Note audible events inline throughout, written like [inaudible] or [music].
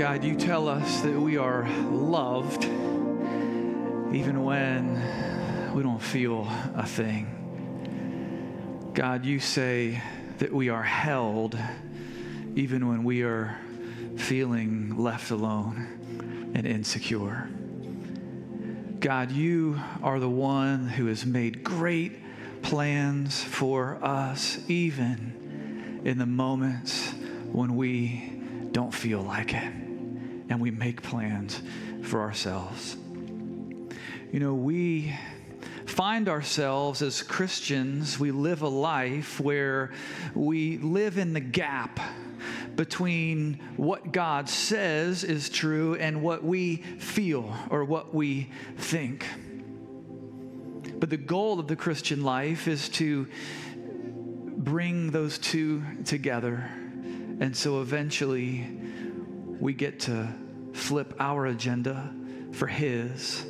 God, you tell us that we are loved even when we don't feel a thing. God, you say that we are held even when we are feeling left alone and insecure. God, you are the one who has made great plans for us, even in the moments when we don't feel like it and we make plans for ourselves. You know, we find ourselves as Christians, we live a life where we live in the gap between what God says is true and what we feel or what we think. But the goal of the Christian life is to bring those two together. And so eventually we get to flip our agenda for His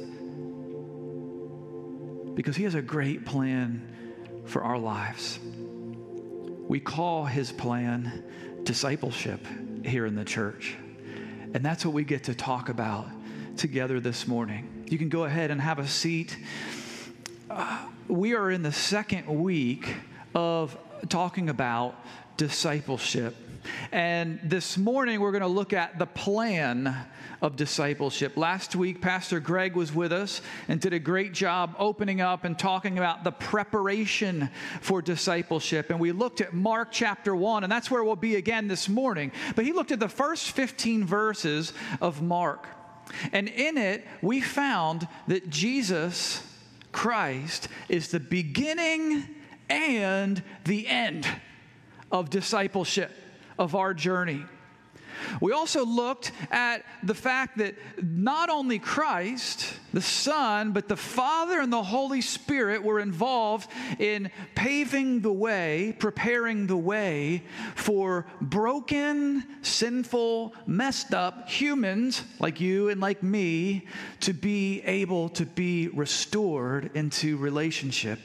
because He has a great plan for our lives. We call His plan discipleship here in the church. And that's what we get to talk about together this morning. You can go ahead and have a seat. Uh, we are in the second week of talking about discipleship. And this morning, we're going to look at the plan of discipleship. Last week, Pastor Greg was with us and did a great job opening up and talking about the preparation for discipleship. And we looked at Mark chapter 1, and that's where we'll be again this morning. But he looked at the first 15 verses of Mark. And in it, we found that Jesus Christ is the beginning and the end of discipleship of our journey. We also looked at the fact that not only Christ, the Son, but the Father and the Holy Spirit were involved in paving the way, preparing the way for broken, sinful, messed up humans like you and like me to be able to be restored into relationship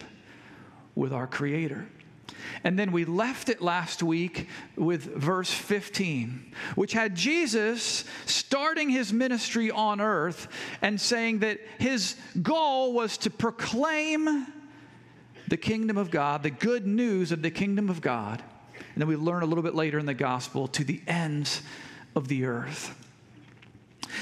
with our Creator. And then we left it last week with verse 15, which had Jesus starting his ministry on earth and saying that his goal was to proclaim the kingdom of God, the good news of the kingdom of God. And then we learn a little bit later in the gospel to the ends of the earth.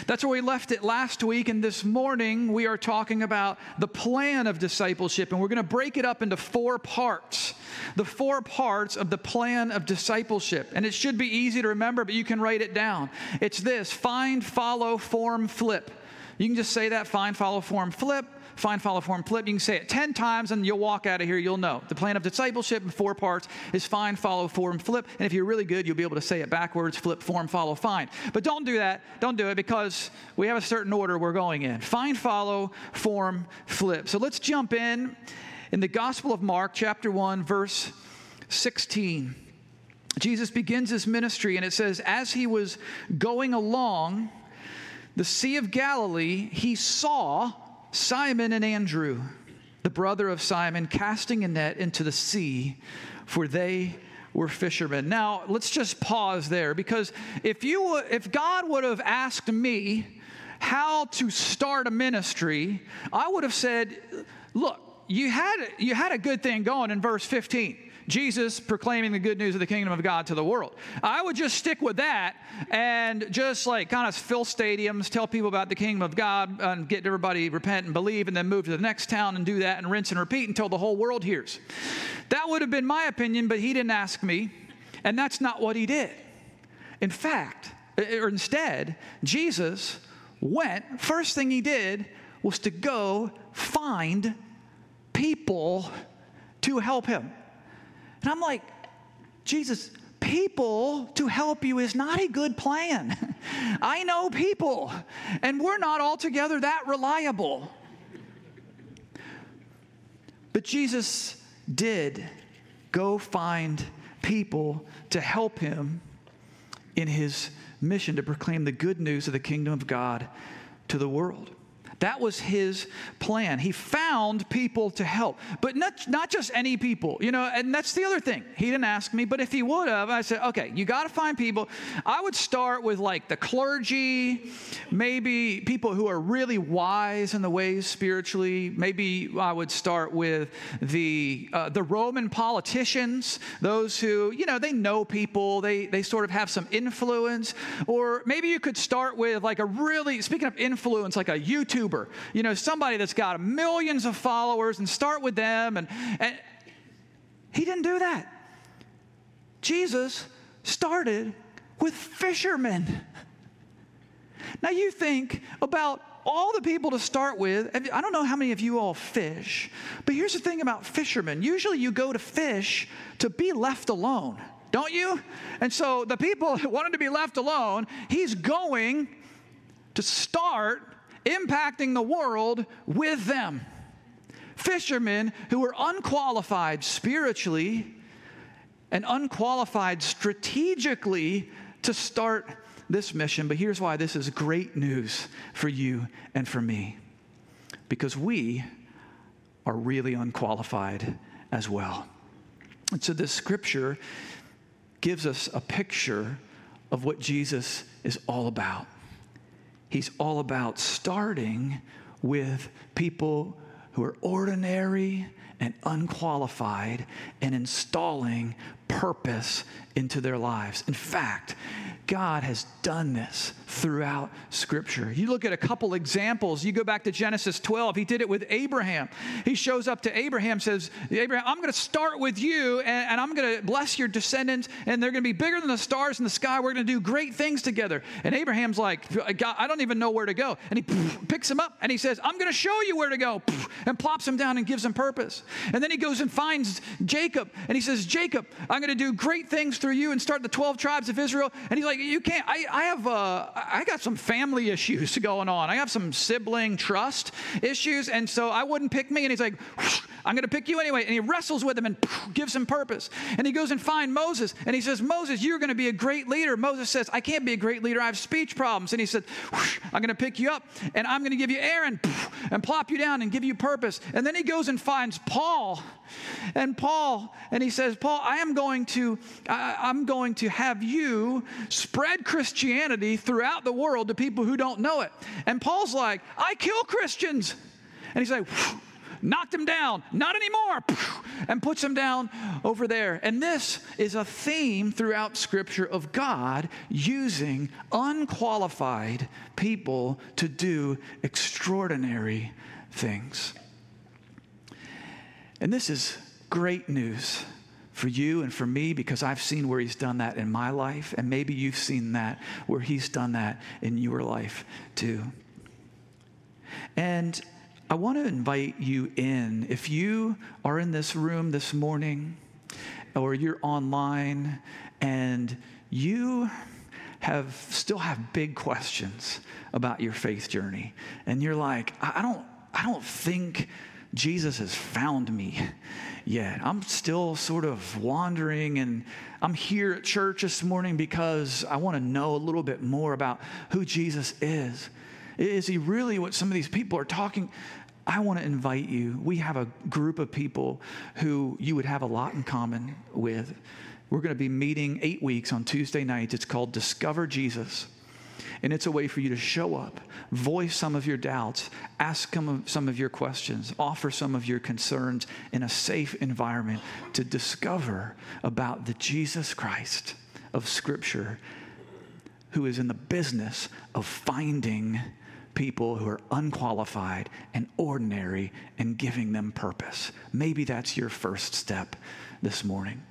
That's where we left it last week, and this morning we are talking about the plan of discipleship, and we're going to break it up into four parts. The four parts of the plan of discipleship. And it should be easy to remember, but you can write it down. It's this find, follow, form, flip. You can just say that find, follow, form, flip find, follow, form, flip. You can say it 10 times and you'll walk out of here, you'll know. The plan of discipleship in four parts is find, follow, form, flip. And if you're really good, you'll be able to say it backwards flip, form, follow, find. But don't do that. Don't do it because we have a certain order we're going in find, follow, form, flip. So let's jump in. In the Gospel of Mark, chapter 1, verse 16. Jesus begins his ministry, and it says, As he was going along the Sea of Galilee, he saw Simon and Andrew, the brother of Simon, casting a net into the sea, for they were fishermen. Now, let's just pause there because if you if God would have asked me how to start a ministry, I would have said, "Look, you had you had a good thing going in verse 15. Jesus proclaiming the good news of the kingdom of God to the world. I would just stick with that and just like kind of fill stadiums, tell people about the kingdom of God, and get everybody repent and believe, and then move to the next town and do that and rinse and repeat until the whole world hears. That would have been my opinion, but he didn't ask me, and that's not what he did. In fact, or instead, Jesus went, first thing he did was to go find people to help him. And I'm like, Jesus, people to help you is not a good plan. [laughs] I know people, and we're not altogether that reliable. But Jesus did go find people to help him in his mission to proclaim the good news of the kingdom of God to the world. That was his plan. He found people to help, but not, not just any people, you know, and that's the other thing. He didn't ask me, but if he would have, I said, okay, you got to find people. I would start with like the clergy, maybe people who are really wise in the ways spiritually. Maybe I would start with the, uh, the Roman politicians, those who, you know, they know people, they, they sort of have some influence. Or maybe you could start with like a really, speaking of influence, like a YouTuber, you know, somebody that's got millions of followers and start with them. And, and he didn't do that. Jesus started with fishermen. Now you think about all the people to start with. I don't know how many of you all fish, but here's the thing about fishermen. Usually you go to fish to be left alone, don't you? And so the people [laughs] wanted to be left alone, he's going to start impacting the world with them. Fishermen who were unqualified spiritually and unqualified strategically to start this mission, but here's why this is great news for you and for me. Because we are really unqualified as well. And so this scripture gives us a picture of what Jesus is all about. He's all about starting with people who are ordinary and unqualified and installing purpose into their lives. In fact, God has done this throughout Scripture. You look at a couple examples. You go back to Genesis 12. He did it with Abraham. He shows up to Abraham, says, Abraham, I'm going to start with you, and, and I'm going to bless your descendants, and they're going to be bigger than the stars in the sky. We're going to do great things together. And Abraham's like, God, I don't even know where to go. And he [laughs] picks him up, and he says, I'm going to show you where to go, [laughs] and plops him down and gives him purpose. And then he goes and finds Jacob, and he says, Jacob, I'm going to do great things through you and start the 12 tribes of Israel. And he's like, You can't, I, I have, uh, I got some family [laughs] issues going on. I have some sibling trust issues. And so I wouldn't pick me. And he's like, I'm going to pick you anyway. And he wrestles with him and [laughs] gives him purpose. And he goes and finds Moses. And he says, Moses, you're going to be a great leader. Moses says, I can't be a great leader. I have speech problems. And he said, I'm going to pick you up and I'm going to give you Aaron [laughs] and plop you down and give you purpose. And then he goes and finds Paul. And Paul, and he says, Paul, I am going to, I, I'm going to have you spread Christianity throughout the world to people who don't know it. And Paul's like, I kill Christians. And he's like, knocked him down, not anymore, and puts him down over there. And this is a theme throughout Scripture of God using unqualified people to do extraordinary things. And this is great news for you and for me because I've seen where He's done that in my life, and maybe you've seen that where He's done that in your life too. And I want to invite you in. If you are in this room this morning or you're online and you have still have big questions about your faith journey and you're like, I don't I don't think Jesus has found me yet. I'm still sort of wandering, and I'm here at church this morning because I want to know a little bit more about who Jesus is. Is he really what some of these people are talking? I want to invite you. We have a group of people who you would have a lot in common with. We're going to be meeting eight weeks on Tuesday nights. It's called Discover Jesus. And it's a way for you to show up, voice some of your doubts, ask some of your questions, offer some of your concerns in a safe environment to discover about the Jesus Christ of Scripture who is in the business of finding people who are unqualified and ordinary and giving them purpose. Maybe that's your first step this morning.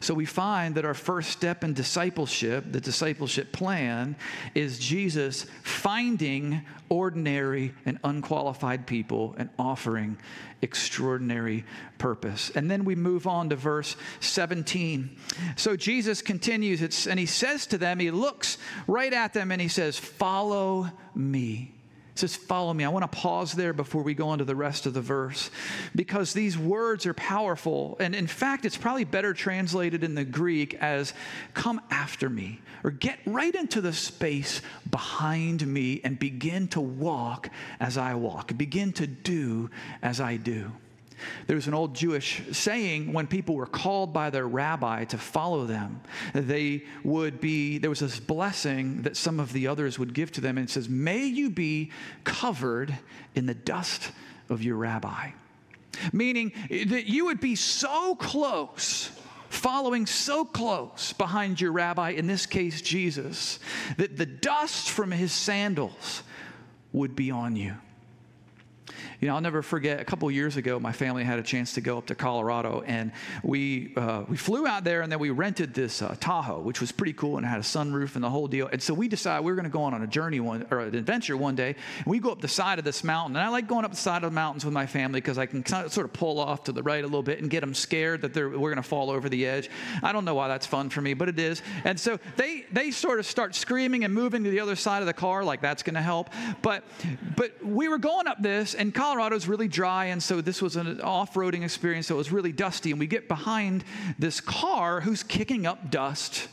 So we find that our first step in discipleship, the discipleship plan, is Jesus finding ordinary and unqualified people and offering extraordinary purpose. And then we move on to verse 17. So Jesus continues, and he says to them, he looks right at them and he says, Follow me. Says, Follow me. I want to pause there before we go on to the rest of the verse because these words are powerful. And in fact, it's probably better translated in the Greek as, Come after me, or get right into the space behind me and begin to walk as I walk, begin to do as I do. There was an old Jewish saying when people were called by their rabbi to follow them, they would be, there was this blessing that some of the others would give to them, and it says, May you be covered in the dust of your rabbi. Meaning that you would be so close following so close behind your rabbi, in this case Jesus, that the dust from his sandals would be on you. You know, I'll never forget a couple years ago, my family had a chance to go up to Colorado, and we, uh, we flew out there and then we rented this uh, Tahoe, which was pretty cool and had a sunroof and the whole deal. And so we decided we were going to go on, on a journey one, or an adventure one day, and we go up the side of this mountain. And I like going up the side of the mountains with my family because I can sort of pull off to the right a little bit and get them scared that we're going to fall over the edge. I don't know why that's fun for me, but it is. And so they, they sort of start screaming and moving to the other side of the car like that's going to help. But, but we were going up this, and Colorado's really dry, and so this was an off roading experience, so it was really dusty. And we get behind this car who's kicking up dust.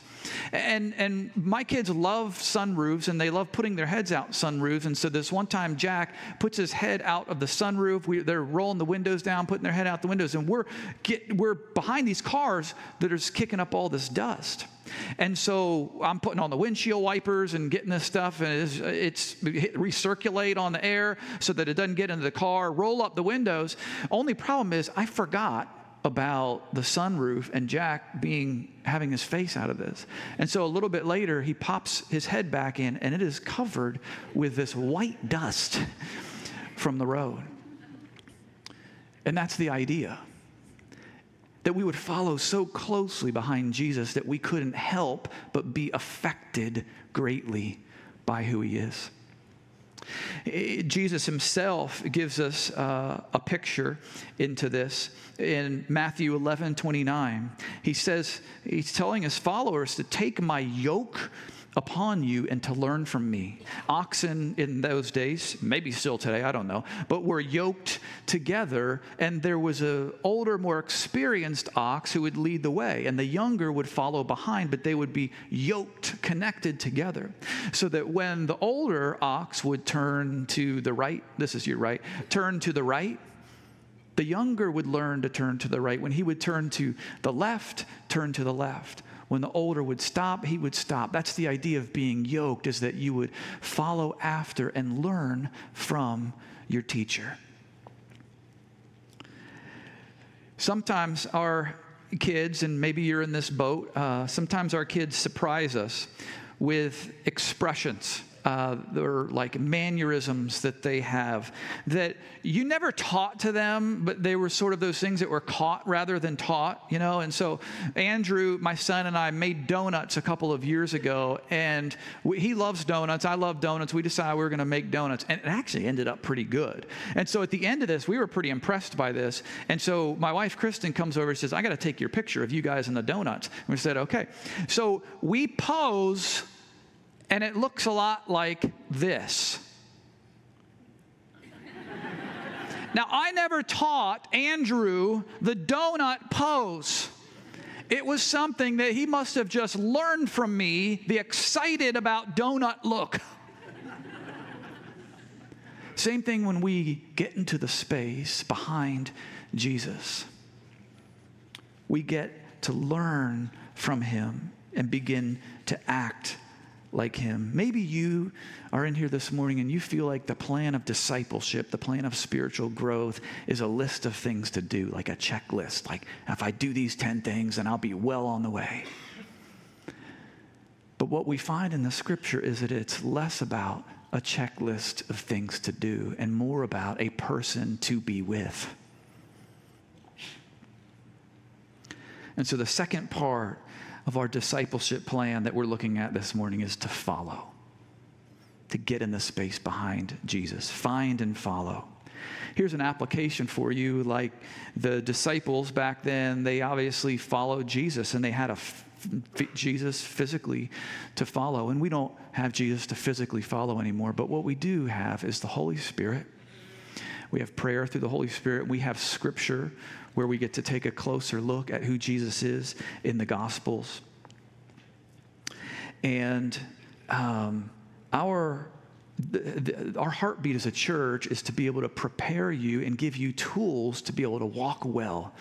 And, and my kids love sunroofs and they love putting their heads out sunroofs. And so this one time, Jack puts his head out of the sunroof. We, they're rolling the windows down, putting their head out the windows. And we're, get, we're behind these cars that are kicking up all this dust. And so I'm putting on the windshield wipers and getting this stuff, and it's, it's recirculate on the air so that it doesn't get into the car, roll up the windows. Only problem is I forgot about the sunroof and Jack being having his face out of this. And so a little bit later he pops his head back in and it is covered with this white dust from the road. And that's the idea that we would follow so closely behind Jesus that we couldn't help but be affected greatly by who he is. Jesus himself gives us uh, a picture into this in Matthew 11 29. He says, He's telling his followers to take my yoke upon you and to learn from me. Oxen in those days, maybe still today, I don't know, but were yoked together, and there was a older, more experienced ox who would lead the way, and the younger would follow behind, but they would be yoked, connected together, so that when the older ox would turn to the right, this is your right, turn to the right. The younger would learn to turn to the right. When he would turn to the left, turn to the left when the older would stop, he would stop. That's the idea of being yoked, is that you would follow after and learn from your teacher. Sometimes our kids, and maybe you're in this boat, uh, sometimes our kids surprise us with expressions uh, or like mannerisms that they have that you never taught to them, but they were sort of those things that were caught rather than taught, you know. And so Andrew, my son, and I made donuts a couple of years ago, and we, he loves donuts. I love donuts. We decided we were going to make donuts, and it actually ended up pretty good. And so at the end of this, we were pretty impressed by this. And so my wife Kristen comes over and says, "I got to take your picture of you guys and the donuts." And we said, "Okay." So we pose and it looks a lot like this. now, I never taught Andrew the donut pose. It was something that he must have just learned from me, the excited about donut look. Same thing when we get into the space behind Jesus. We get to learn from him and begin to act like him. Maybe you are in here this morning and you feel like the plan of discipleship, the plan of spiritual growth is a list of things to do, like a checklist. Like, if I do these 10 things, then I'll be well on the way. But what we find in the scripture is that it's less about a checklist of things to do and more about a person to be with. And so the second part of our discipleship plan that we're looking at this morning is to follow, to get in the space behind Jesus. Find and follow. Here's an application for you like the disciples back then, they obviously followed Jesus and they had a f- Jesus physically to follow. And we don't have Jesus to physically follow anymore, but what we do have is the Holy Spirit. We have prayer through the Holy Spirit. We have scripture where we get to take a closer look at who Jesus is in the Gospels. And um, our the, the, our heartbeat as a church is to be able to prepare you and give you tools to be able to walk well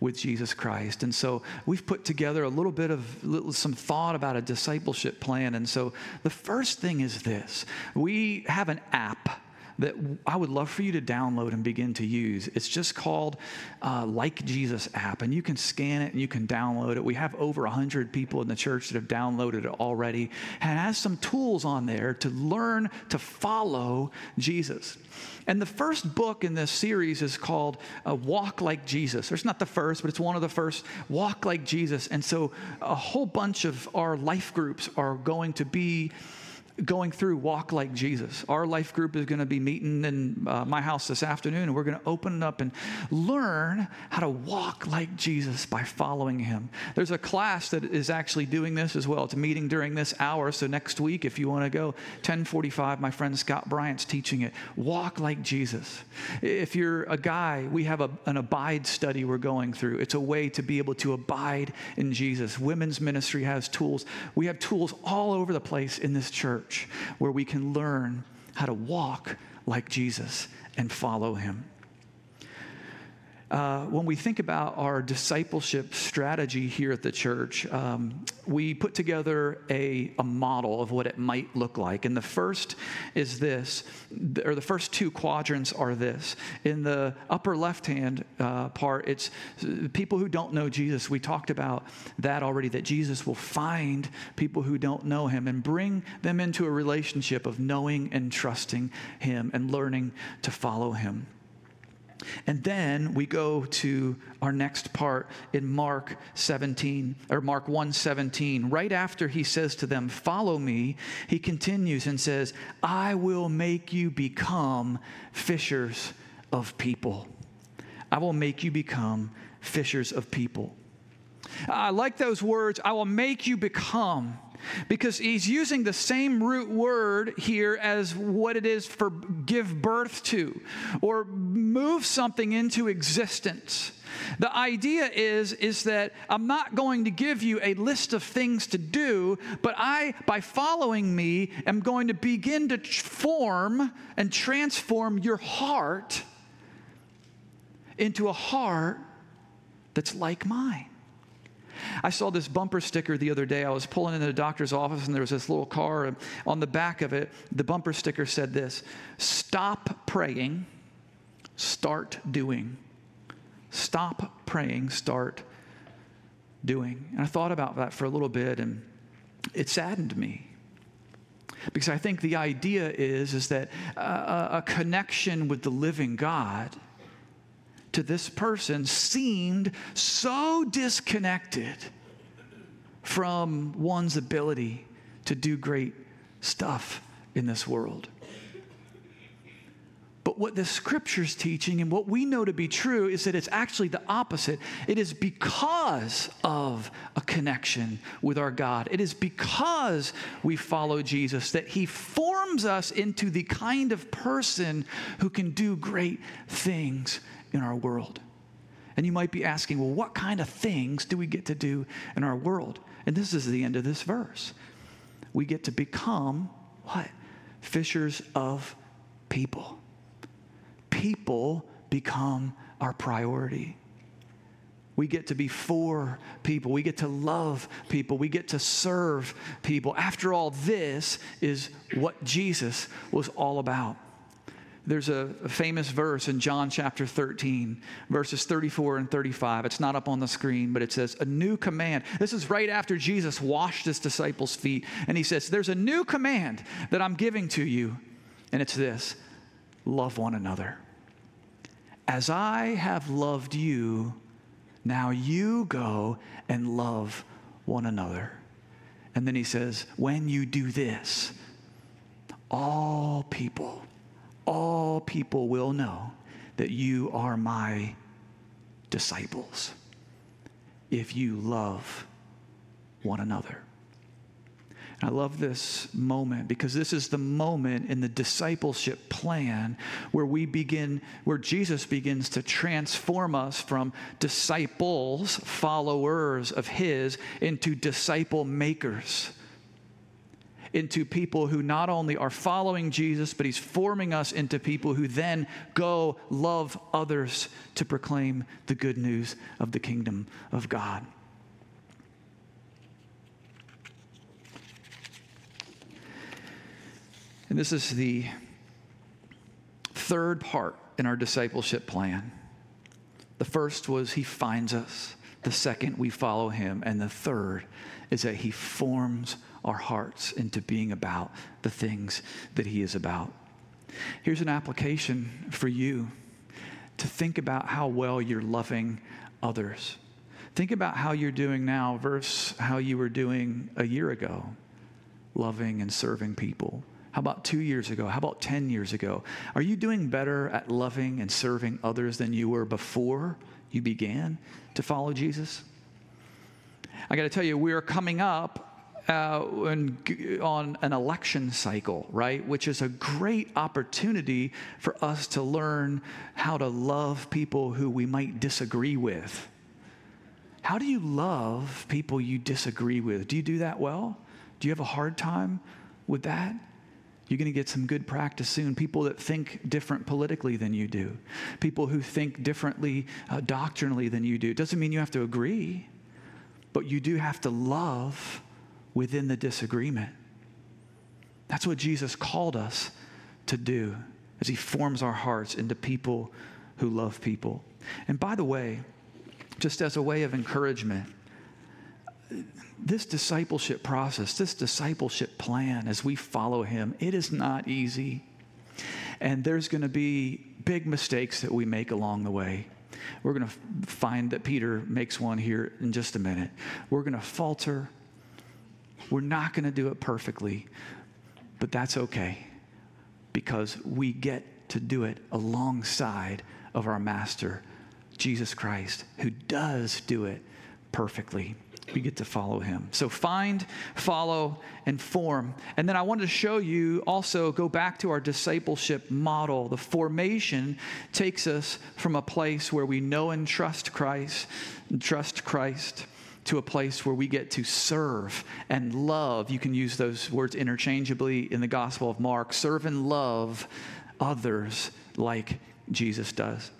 with Jesus Christ. And so we've put together a little bit of little, some thought about a discipleship plan. And so the first thing is this we have an app that I would love for you to download and begin to use. It's just called uh, Like Jesus app, and you can scan it and you can download it. We have over 100 people in the church that have downloaded it already, it has some tools on there to learn to follow Jesus. And the first book in this series is called uh, Walk Like Jesus. Or It's not the first, but it's one of the first. Walk Like Jesus. And so a whole bunch of our life groups are going to be going through Walk Like Jesus. Our life group is going to be meeting in uh, my house this afternoon, and we're going to open it up and learn how to walk like Jesus by following him. There's a class that is actually doing this as well. It's a meeting during this hour. So next week, if you want to go, 1045, my friend Scott Bryant's teaching it. Walk like Jesus. If you're a guy, we have a, an abide study we're going through. It's a way to be able to abide in Jesus. Women's ministry has tools. We have tools all over the place in this church church where we can learn how to walk like Jesus and follow him. Uh, when we think about our discipleship strategy here at the church, um, we put together a, a model of what it might look like. And the first is this, or the first two quadrants are this. In the upper left hand uh, part, it's people who don't know Jesus. We talked about that already, that Jesus will find people who don't know him and bring them into a relationship of knowing and trusting him and learning to follow him. And then we go to our next part in Mark 17 or Mark 1:17. Right after he says to them, "Follow me," he continues and says, "I will make you become fishers of people." I will make you become fishers of people. I like those words, I will make you become because he's using the same root word here as what it is for give birth to or move something into existence. The idea is, is that I'm not going to give you a list of things to do, but I, by following me, am going to begin to form and transform your heart into a heart that's like mine. I saw this bumper sticker the other day. I was pulling into the doctor's office and there was this little car. And on the back of it, the bumper sticker said this Stop praying, start doing. Stop praying, start doing. And I thought about that for a little bit and it saddened me because I think the idea is, is that uh, a connection with the living God to this person seemed so disconnected from one's ability to do great stuff in this world. But what the scripture's teaching and what we know to be true is that it's actually the opposite. It is because of a connection with our God. It is because we follow Jesus that he forms us into the kind of person who can do great things in our world. And you might be asking, well, what kind of things do we get to do in our world? And this is the end of this verse. We get to become what? Fishers of people. People become our priority. We get to be for people. We get to love people. We get to serve people. After all, this is what Jesus was all about. There's a, famous verse in John chapter 13, verses 34 and 35. It's not up on the screen, but it says, A new command. This is right after Jesus washed his disciples' feet. And he says, There's a new command that I'm giving to you. And it's this love one another. As I have loved you, now you go and love one another. And then he says, When you do this, all people all people will know that you are my disciples if you love one another. I love this moment because this is the moment in the discipleship plan where we begin, where Jesus begins to transform us from disciples, followers of His, into disciple makers. Into people who not only are following Jesus, but He's forming us into people who then go love others to proclaim the good news of the kingdom of God. And this is the third part in our discipleship plan. The first was he finds us. The second, we follow him. And the third is that he forms our hearts into being about the things that he is about. Here's an application for you to think about how well you're loving others. Think about how you're doing now versus how you were doing a year ago, loving and serving people. How about two years ago? How about 10 years ago? Are you doing better at loving and serving others than you were before you began to follow Jesus? I got to tell you, we are coming up uh, on an election cycle, right? Which is a great opportunity for us to learn how to love people who we might disagree with. How do you love people you disagree with? Do you do that well? Do you have a hard time with that? You're going to get some good practice soon. People that think different politically than you do, people who think differently uh, doctrinally than you do. It doesn't mean you have to agree, but you do have to love within the disagreement. That's what Jesus called us to do as he forms our hearts into people who love people. And by the way, just as a way of encouragement, this discipleship process, this discipleship plan as we follow him, it is not easy. And there's going to be big mistakes that we make along the way. We're going to find that Peter makes one here in just a minute. We're going to falter. We're not going to do it perfectly, but that's okay because we get to do it alongside of our Master, Jesus Christ, who does do it perfectly we get to follow him. So find, follow, and form. And then I wanted to show you also go back to our discipleship model. The formation takes us from a place where we know and trust Christ, and trust Christ to a place where we get to serve and love. You can use those words interchangeably in the Gospel of Mark serve and love others like Jesus does.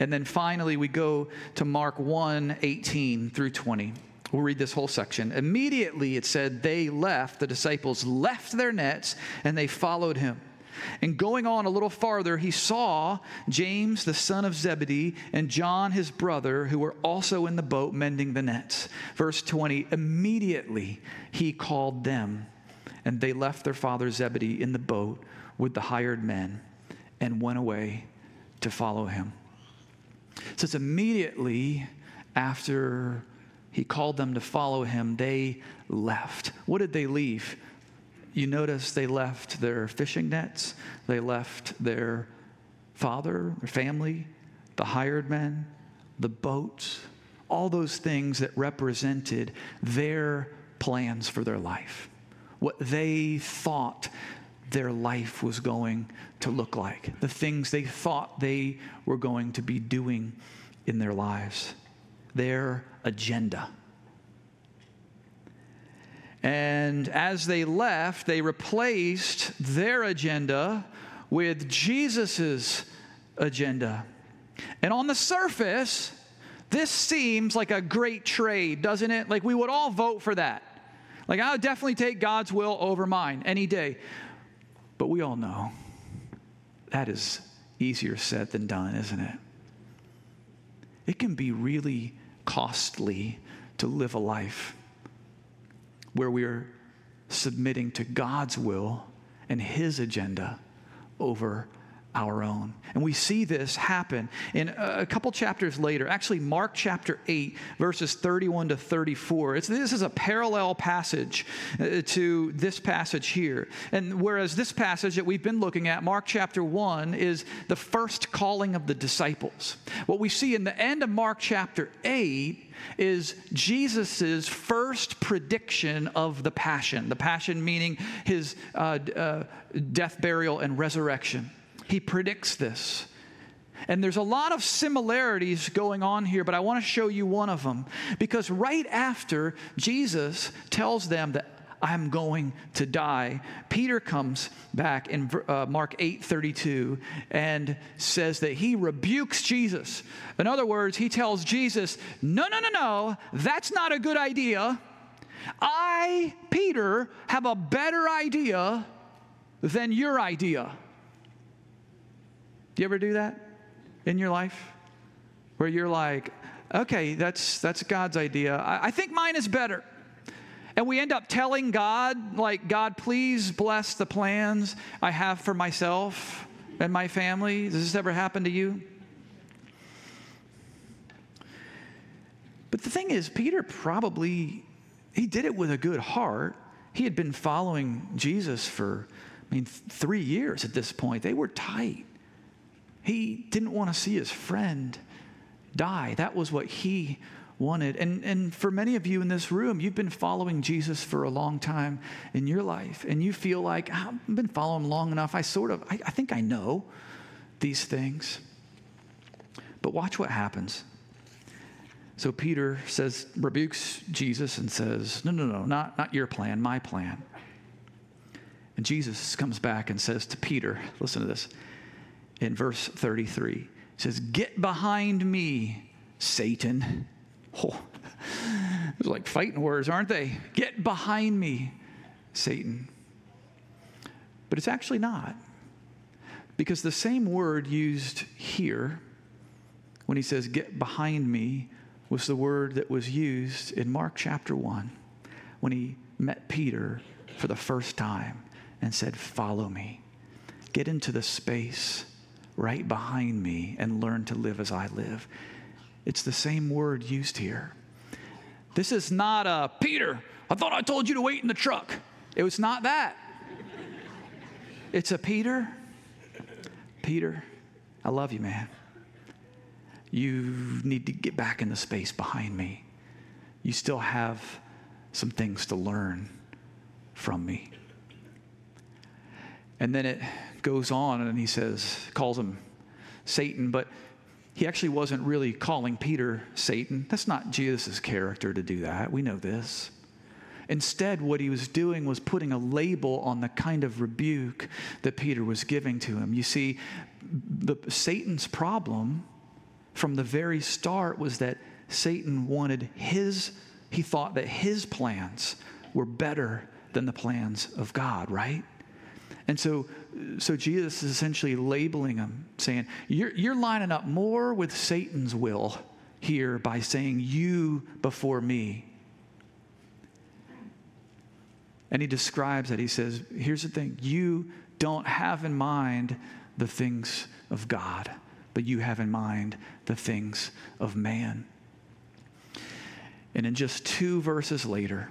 And then finally, we go to Mark 1 18 through 20. We'll read this whole section. Immediately, it said, they left, the disciples left their nets, and they followed him. And going on a little farther, he saw James, the son of Zebedee, and John, his brother, who were also in the boat mending the nets. Verse 20 Immediately he called them, and they left their father Zebedee in the boat with the hired men and went away to follow him. So it's immediately after he called them to follow him. They left. What did they leave? You notice they left their fishing nets, they left their father, their family, the hired men, the boats, all those things that represented their plans for their life, what they thought their life was going to look like, the things they thought they were going to be doing in their lives their agenda. And as they left, they replaced their agenda with Jesus' agenda. And on the surface, this seems like a great trade, doesn't it? Like we would all vote for that. Like I would definitely take God's will over mine any day. But we all know that is easier said than done, isn't it? It can be really costly to live a life where we are submitting to God's will and His agenda over our own. And we see this happen in a couple chapters later, actually, Mark chapter 8, verses 31 to 34. It's, this is a parallel passage uh, to this passage here. And whereas this passage that we've been looking at, Mark chapter 1, is the first calling of the disciples. What we see in the end of Mark chapter 8 is Jesus' first prediction of the passion. The passion meaning his uh, uh, death, burial, and resurrection. He predicts this. And there's a lot of similarities going on here, but I want to show you one of them. Because right after Jesus tells them that I'm going to die. Peter comes back in uh, Mark 8 32 and says that he rebukes Jesus. In other words, he tells Jesus, No, no, no, no, that's not a good idea. I, Peter, have a better idea than your idea. Do you ever do that in your life? Where you're like, okay, that's, that's God's idea. I, I think mine is better. And we end up telling God, like, God, please bless the plans I have for myself and my family. Does this ever happen to you? But the thing is, Peter probably, he did it with a good heart. He had been following Jesus for, I mean, three years at this point. They were tight. He didn't want to see his friend die. That was what he wanted. And, and for many of you in this room, you've been following Jesus for a long time in your life, and you feel like, ah, I've been following him long enough. I sort of, I, I think I know these things. But watch what happens. So Peter says, rebukes Jesus and says, No, no, no, not, not your plan, my plan. And Jesus comes back and says to Peter, Listen to this in verse 33. It says, Get behind me, Satan. [laughs] Oh, it's like fighting words, aren't they? Get behind me, Satan. But it's actually not. Because the same word used here, when he says, Get behind me, was the word that was used in Mark chapter 1 when he met Peter for the first time and said, Follow me. Get into the space right behind me and learn to live as I live. It's the same word used here. This is not a Peter, I thought I told you to wait in the truck. It was not that. It's a Peter. Peter, I love you, man. You need to get back in the space behind me. You still have some things to learn from me. And then it goes on and he says, calls him Satan, but he actually wasn't really calling Peter Satan. That's not Jesus' character to do that. We know this. Instead, what he was doing was putting a label on the kind of rebuke that Peter was giving to him. You see, the, Satan's problem from the very start was that Satan wanted his, he thought that his plans were better than the plans of God, right? And so, so Jesus is essentially labeling them, saying, you're, you're lining up more with Satan's will here by saying you before me. And he describes that. He says, Here's the thing you don't have in mind the things of God, but you have in mind the things of man. And in just two verses later,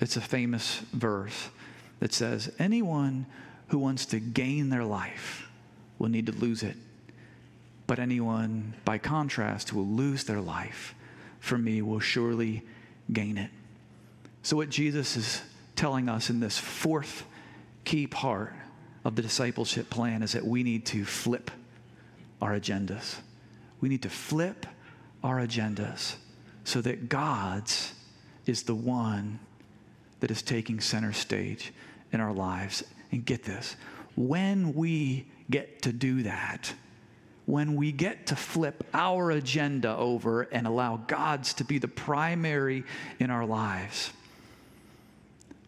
it's a famous verse that says, Anyone who wants to gain their life will need to lose it. But anyone, by contrast, who will lose their life for me will surely gain it. So, what Jesus is telling us in this fourth key part of the discipleship plan is that we need to flip our agendas. We need to flip our agendas so that God's is the one that is taking center stage in our lives and get this when we get to do that, when we get to flip our agenda over and allow God's to be the primary in our lives,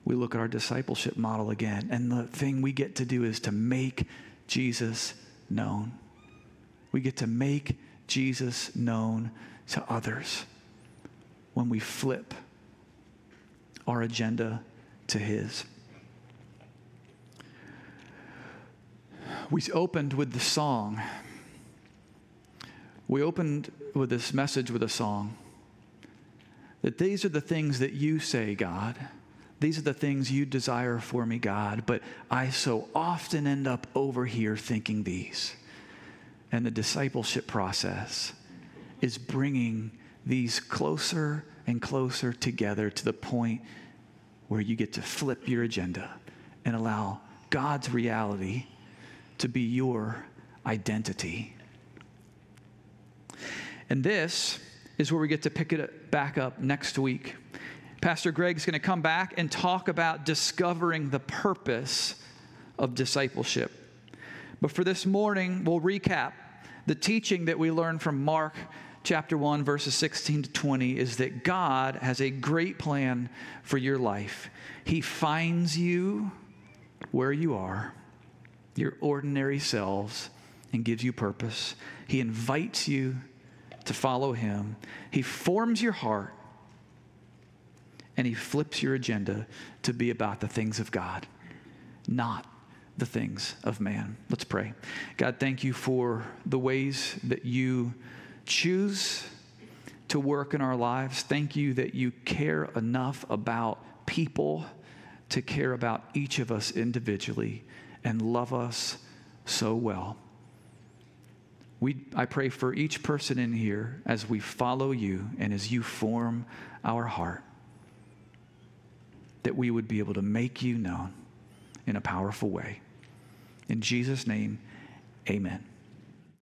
we look at our discipleship model again. And the thing we get to do is to make Jesus known. We get to make Jesus known to others when we flip our agenda to His. we opened with the song. We opened with this message with a song that these are the things that you say, God. These are the things you desire for me, God. But I so often end up over here thinking these. And the discipleship process is bringing these closer and closer together to the point where you get to flip your agenda and allow God's reality to be your identity. And this is where we get to pick it back up next week. Pastor Greg's going to come back and talk about discovering the purpose of discipleship. But for this morning, we'll recap the teaching that we learned from Mark chapter 1, verses 16 to 20 is that God has a great plan for your life. He finds you where you are, your ordinary selves, and gives you purpose. He invites you to follow Him. He forms your heart and He flips your agenda to be about the things of God, not the things of man. Let's pray. God, thank you for the ways that you choose to work in our lives. Thank you that you care enough about people to care about each of us individually and love us so well. We, I pray for each person in here as we follow you and as you form our heart, that we would be able to make you known in a powerful way. In Jesus' name, amen.